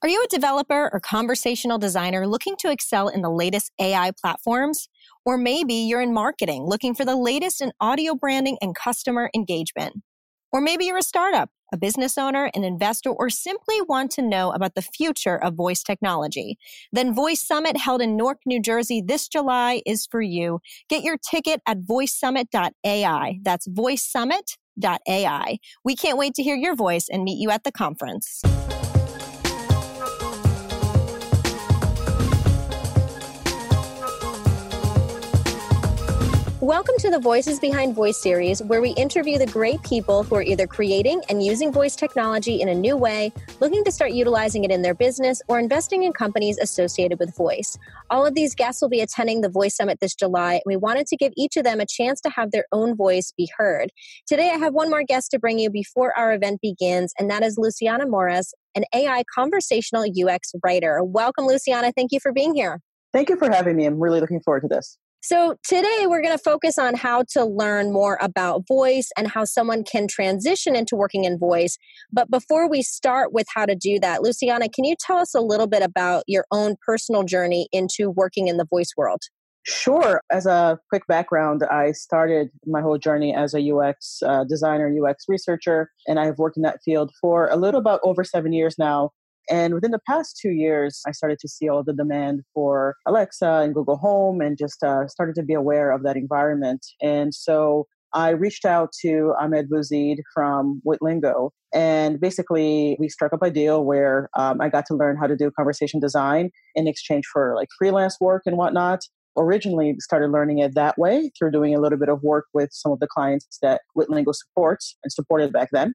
Are you a developer or conversational designer looking to excel in the latest AI platforms? Or maybe you're in marketing looking for the latest in audio branding and customer engagement. Or maybe you're a startup, a business owner, an investor, or simply want to know about the future of voice technology. Then Voice Summit held in Newark, New Jersey this July is for you. Get your ticket at voicesummit.ai. That's voicesummit.ai. We can't wait to hear your voice and meet you at the conference. Welcome to the Voices Behind Voice series, where we interview the great people who are either creating and using voice technology in a new way, looking to start utilizing it in their business, or investing in companies associated with voice. All of these guests will be attending the Voice Summit this July, and we wanted to give each of them a chance to have their own voice be heard. Today, I have one more guest to bring you before our event begins, and that is Luciana Morais, an AI conversational UX writer. Welcome, Luciana. Thank you for being here. Thank you for having me. I'm really looking forward to this. So, today we're going to focus on how to learn more about voice and how someone can transition into working in voice. But before we start with how to do that, Luciana, can you tell us a little bit about your own personal journey into working in the voice world? Sure. As a quick background, I started my whole journey as a UX uh, designer, UX researcher, and I have worked in that field for a little about over seven years now. And within the past two years, I started to see all the demand for Alexa and Google Home and just uh, started to be aware of that environment. And so I reached out to Ahmed Bouzid from Witlingo. And basically, we struck up a deal where um, I got to learn how to do conversation design in exchange for like freelance work and whatnot. Originally, started learning it that way through doing a little bit of work with some of the clients that Witlingo supports and supported back then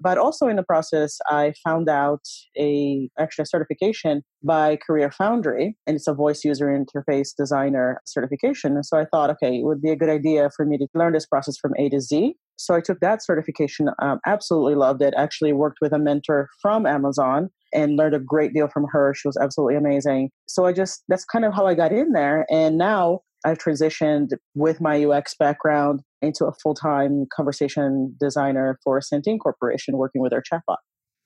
but also in the process i found out a actually a certification by career foundry and it's a voice user interface designer certification. And so i thought okay it would be a good idea for me to learn this process from a to z. So i took that certification um, absolutely loved it. Actually worked with a mentor from amazon and learned a great deal from her. She was absolutely amazing. So i just that's kind of how i got in there. And now I've transitioned with my UX background into a full time conversation designer for Centene Corporation, working with their chatbot.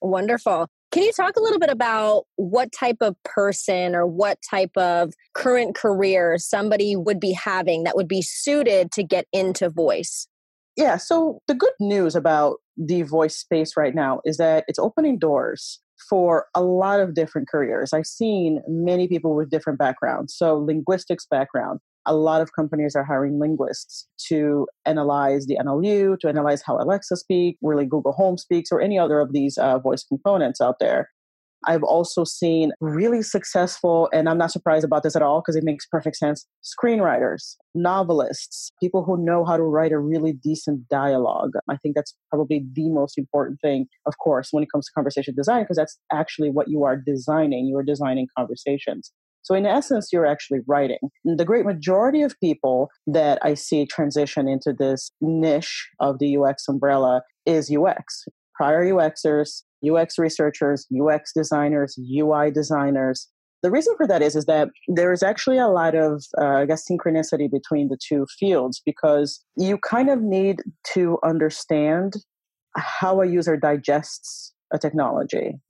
Wonderful. Can you talk a little bit about what type of person or what type of current career somebody would be having that would be suited to get into voice? Yeah, so the good news about the voice space right now is that it's opening doors for a lot of different careers. I've seen many people with different backgrounds. So, linguistics background, a lot of companies are hiring linguists to analyze the NLU, to analyze how Alexa speaks, really Google Home speaks, or any other of these uh, voice components out there. I've also seen really successful, and I'm not surprised about this at all because it makes perfect sense screenwriters, novelists, people who know how to write a really decent dialogue. I think that's probably the most important thing, of course, when it comes to conversation design, because that's actually what you are designing. You are designing conversations. So, in essence, you're actually writing. And the great majority of people that I see transition into this niche of the UX umbrella is UX. Prior UXers, UX researchers, UX designers, UI designers. The reason for that is, is that there is actually a lot of, uh, I guess, synchronicity between the two fields because you kind of need to understand how a user digests a technology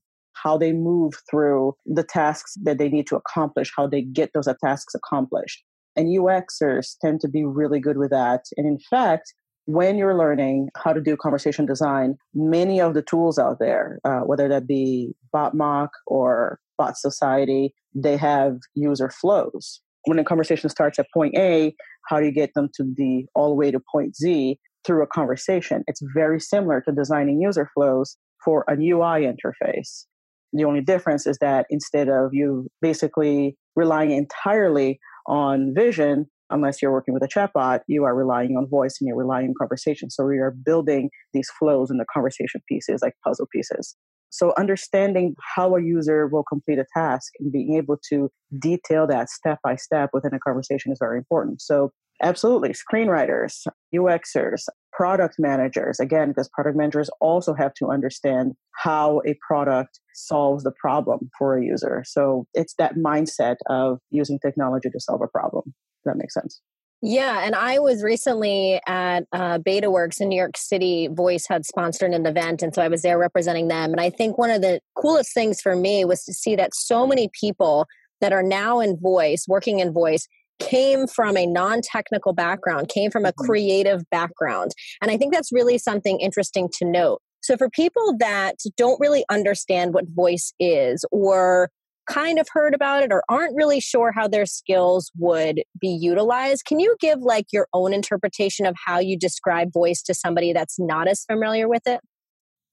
how they move through the tasks that they need to accomplish, how they get those tasks accomplished. And UXers tend to be really good with that. And in fact, when you're learning how to do conversation design, many of the tools out there, uh, whether that be BotMock or Bot Society, they have user flows. When a conversation starts at point A, how do you get them to the all the way to point Z through a conversation? It's very similar to designing user flows for a UI interface. The only difference is that instead of you basically relying entirely on vision, unless you're working with a chatbot, you are relying on voice and you're relying on conversation. So we are building these flows in the conversation pieces like puzzle pieces. So understanding how a user will complete a task and being able to detail that step by step within a conversation is very important. So absolutely, screenwriters, UXers, product managers, again, because product managers also have to understand how a product solves the problem for a user. So it's that mindset of using technology to solve a problem. that makes sense. Yeah, and I was recently at uh, BetaWorks in New York City. Voice had sponsored an event, and so I was there representing them. And I think one of the coolest things for me was to see that so many people that are now in voice, working in voice, came from a non-technical background, came from a mm-hmm. creative background, and I think that's really something interesting to note. So for people that don't really understand what voice is, or kind of heard about it or aren't really sure how their skills would be utilized. Can you give like your own interpretation of how you describe voice to somebody that's not as familiar with it?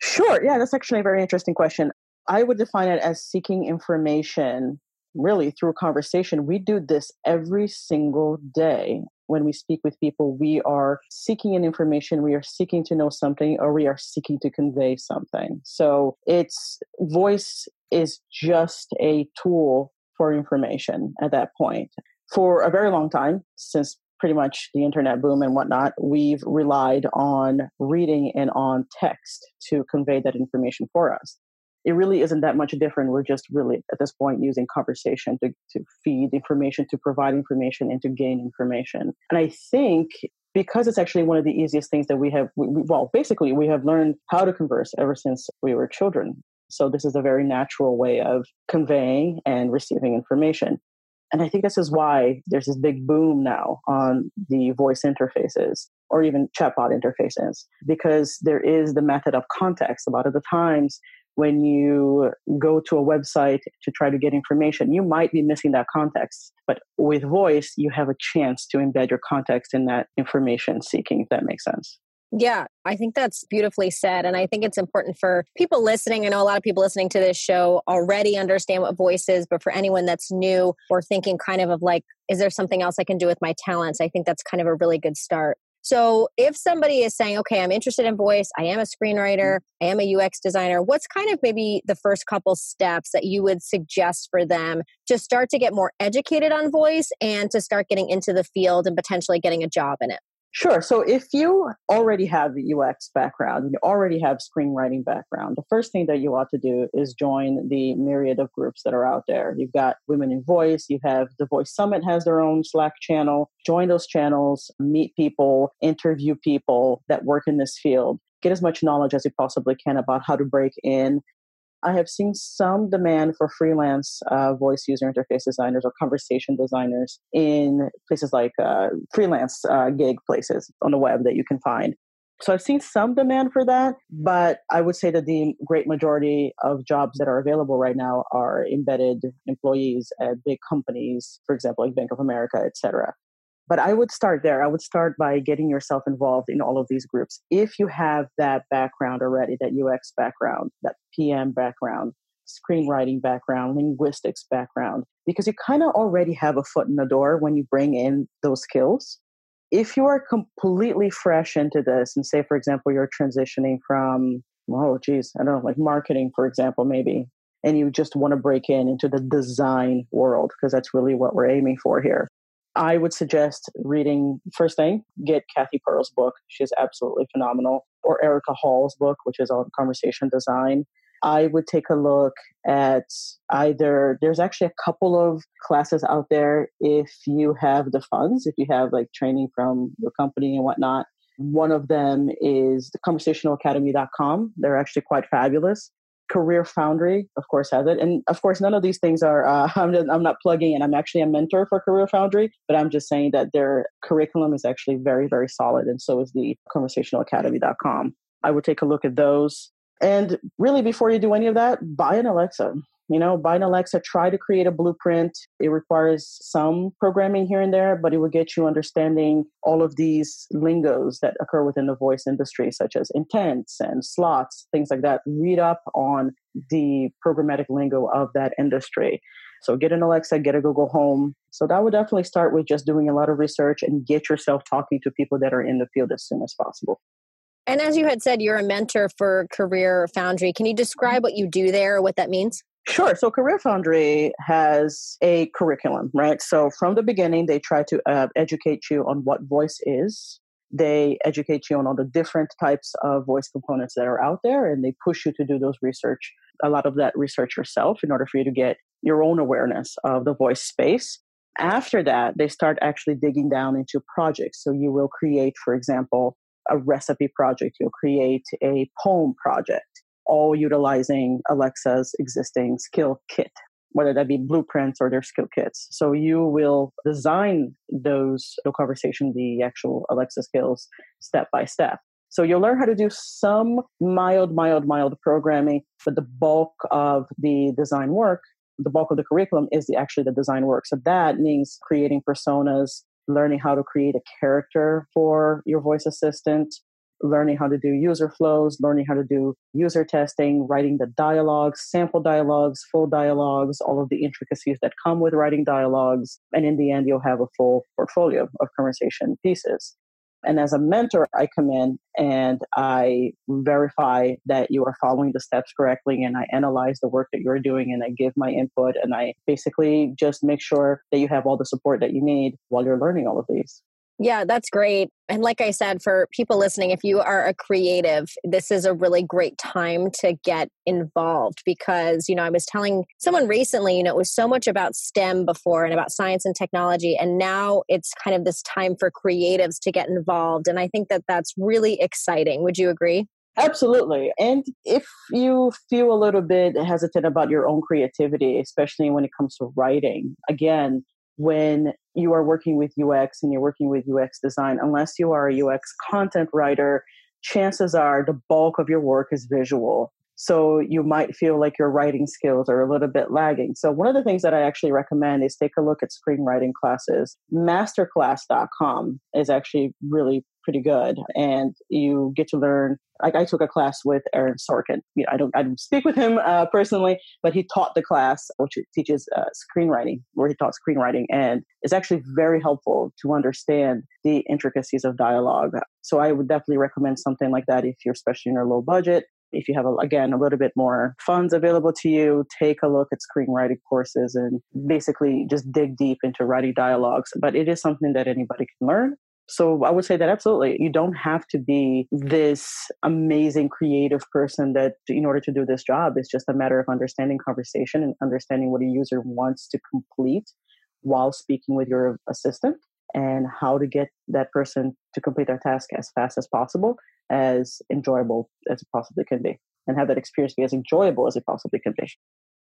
Sure. Yeah, that's actually a very interesting question. I would define it as seeking information really through conversation. We do this every single day when we speak with people. We are seeking an information, we are seeking to know something, or we are seeking to convey something. So it's voice is just a tool for information at that point. For a very long time, since pretty much the internet boom and whatnot, we've relied on reading and on text to convey that information for us. It really isn't that much different. We're just really at this point using conversation to, to feed information, to provide information, and to gain information. And I think because it's actually one of the easiest things that we have, we, well, basically, we have learned how to converse ever since we were children. So this is a very natural way of conveying and receiving information. And I think this is why there's this big boom now on the voice interfaces or even chatbot interfaces, because there is the method of context. A lot of the times when you go to a website to try to get information, you might be missing that context. But with voice, you have a chance to embed your context in that information seeking, if that makes sense. Yeah, I think that's beautifully said. And I think it's important for people listening. I know a lot of people listening to this show already understand what voice is, but for anyone that's new or thinking kind of of like, is there something else I can do with my talents? I think that's kind of a really good start. So if somebody is saying, okay, I'm interested in voice, I am a screenwriter, I am a UX designer, what's kind of maybe the first couple steps that you would suggest for them to start to get more educated on voice and to start getting into the field and potentially getting a job in it? Sure. So if you already have the UX background, you already have screenwriting background, the first thing that you ought to do is join the myriad of groups that are out there. You've got Women in Voice, you have the Voice Summit has their own Slack channel. Join those channels, meet people, interview people that work in this field get as much knowledge as you possibly can about how to break in I have seen some demand for freelance uh, voice user interface designers or conversation designers in places like uh, freelance uh, gig places on the web that you can find. So I've seen some demand for that, but I would say that the great majority of jobs that are available right now are embedded employees at big companies, for example, like Bank of America, et cetera. But I would start there. I would start by getting yourself involved in all of these groups. If you have that background already, that UX background, that PM background, screenwriting background, linguistics background, because you kind of already have a foot in the door when you bring in those skills. If you are completely fresh into this, and say, for example, you're transitioning from, oh, geez, I don't know, like marketing, for example, maybe, and you just want to break in into the design world, because that's really what we're aiming for here. I would suggest reading first thing, get Cathy Pearl's book. She's absolutely phenomenal. Or Erika Hall's book, which is on conversation design. I would take a look at either, there's actually a couple of classes out there if you have the funds, if you have like training from your company and whatnot. One of them is the conversationalacademy.com. They're actually quite fabulous. Career Foundry, of course, has it. And of course, none of these things are, uh, I'm, just, I'm not plugging in. I'm actually a mentor for Career Foundry, but I'm just saying that their curriculum is actually very, very solid. And so is the conversationalacademy.com. I would take a look at those. And really, before you do any of that, buy an Alexa. You know, buy an Alexa, try to create a blueprint. It requires some programming here and there, but it will get you understanding all of these lingos that occur within the voice industry, such as intents and slots, things like that. Read up on the programmatic lingo of that industry. So get an Alexa, get a Google Home. So that would definitely start with just doing a lot of research and get yourself talking to people that are in the field as soon as possible. And as you had said, you're a mentor for Career Foundry. Can you describe what you do there what that means? Sure. So Career Foundry has a curriculum, right? So from the beginning, they try to uh, educate you on what voice is. They educate you on all the different types of voice components that are out there, and they push you to do those research, a lot of that research yourself, in order for you to get your own awareness of the voice space. After that, they start actually digging down into projects. So you will create, for example, a recipe project, you'll create a poem project, all utilizing Alexa's existing skill kit, whether that be blueprints or their skill kits. So you will design those conversation, the actual Alexa skills step by step. So you'll learn how to do some mild, mild, mild programming, but the bulk of the design work, the bulk of the curriculum is the, actually the design work. So that means creating personas, learning how to create a character for your voice assistant, learning how to do user flows, learning how to do user testing, writing the dialogues, sample dialogues, full dialogues, all of the intricacies that come with writing dialogues. And in the end, you'll have a full portfolio of conversation pieces. And as a mentor, I come in and I verify that you are following the steps correctly and I analyze the work that you're doing and I give my input and I basically just make sure that you have all the support that you need while you're learning all of these. Yeah, that's great. And like I said, for people listening, if you are a creative, this is a really great time to get involved because, you know, I was telling someone recently, you know, it was so much about STEM before and about science and technology. And now it's kind of this time for creatives to get involved. And I think that that's really exciting. Would you agree? Absolutely. And if you feel a little bit hesitant about your own creativity, especially when it comes to writing, again, when you are working with UX and you're working with UX design, unless you are a UX content writer, chances are the bulk of your work is visual. So you might feel like your writing skills are a little bit lagging. So one of the things that I actually recommend is take a look at screenwriting classes. Masterclass.com is actually really pretty good and you get to learn like I took a class with Aaron Sorkin. You know, I don't I don't speak with him uh, personally, but he taught the class which teaches uh, screenwriting, where he taught screenwriting, and it's actually very helpful to understand the intricacies of dialogue. So I would definitely recommend something like that if you're especially in a low budget. If you have a, again a little bit more funds available to you, take a look at screenwriting courses and basically just dig deep into writing dialogues. But it is something that anybody can learn. So I would say that absolutely. You don't have to be this amazing creative person that in order to do this job, it's just a matter of understanding conversation and understanding what a user wants to complete while speaking with your assistant and how to get that person to complete their task as fast as possible, as enjoyable as it possibly can be, and have that experience be as enjoyable as it possibly can be.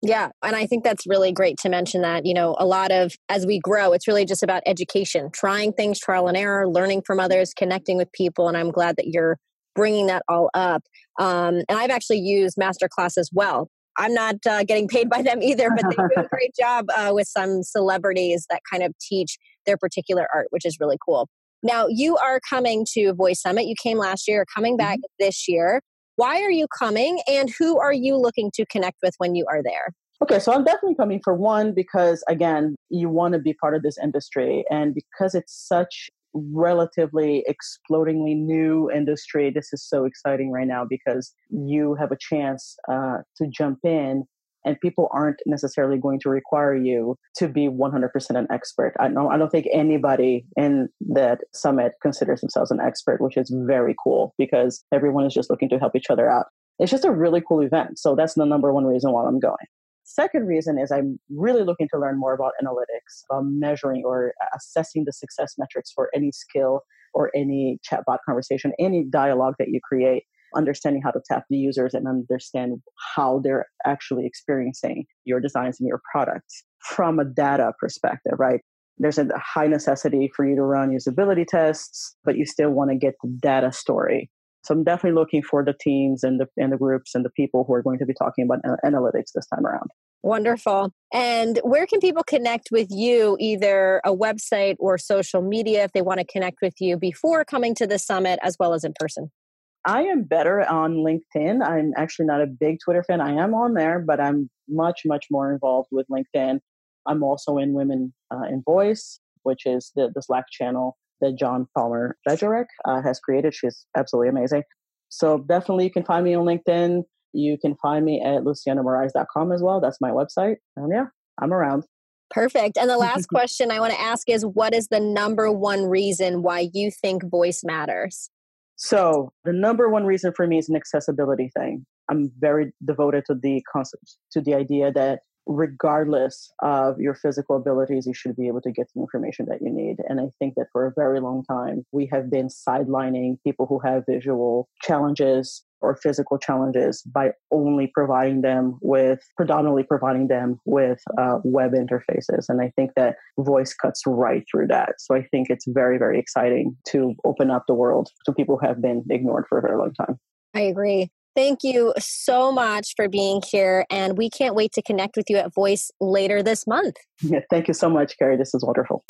Yeah. And I think that's really great to mention that, you know, a lot of as we grow, it's really just about education, trying things, trial and error, learning from others, connecting with people. And I'm glad that you're bringing that all up. Um, and I've actually used Masterclass as well. I'm not uh, getting paid by them either, but they do a great job uh, with some celebrities that kind of teach their particular art, which is really cool. Now, you are coming to Voice Summit. You came last year, coming back mm-hmm. this year. Why are you coming and who are you looking to connect with when you are there? Okay, so I'm definitely coming for one because again, you want to be part of this industry and because it's such relatively explodingly new industry, this is so exciting right now because you have a chance uh, to jump in and people aren't necessarily going to require you to be 100% an expert. I don't, I don't think anybody in that summit considers themselves an expert, which is very cool because everyone is just looking to help each other out. It's just a really cool event. So that's the number one reason why I'm going. Second reason is I'm really looking to learn more about analytics, about measuring or assessing the success metrics for any skill or any chatbot conversation, any dialogue that you create understanding how to tap the users and understand how they're actually experiencing your designs and your products from a data perspective, right? There's a high necessity for you to run usability tests, but you still want to get the data story. So I'm definitely looking for the teams and the and the groups and the people who are going to be talking about analytics this time around. Wonderful. And where can people connect with you, either a website or social media, if they want to connect with you before coming to the summit as well as in person? I am better on LinkedIn. I'm actually not a big Twitter fan. I am on there, but I'm much, much more involved with LinkedIn. I'm also in Women uh, in Voice, which is the, the Slack channel that Joan Palmiter Bajorek uh, has created. She's absolutely amazing. So definitely you can find me on LinkedIn. You can find me at lucianamorais.com as well. That's my website. And yeah, I'm around. Perfect. And the last question I want to ask is what is the number one reason why you think voice matters? So the number one reason for me is an accessibility thing. I'm very devoted to the concept, to the idea that regardless of your physical abilities, you should be able to get the information that you need. And I think that for a very long time, we have been sidelining people who have visual challenges or physical challenges by only providing them with predominantly providing them with uh, web interfaces. And i think that voice cuts right through that. So i think it's very very exciting to open up the world to people who have been ignored for a very long time. I agree Thank you so much for being here. And we can't wait to connect with you at Voice later this month. Yeah, thank you so much, Carrie. This is wonderful.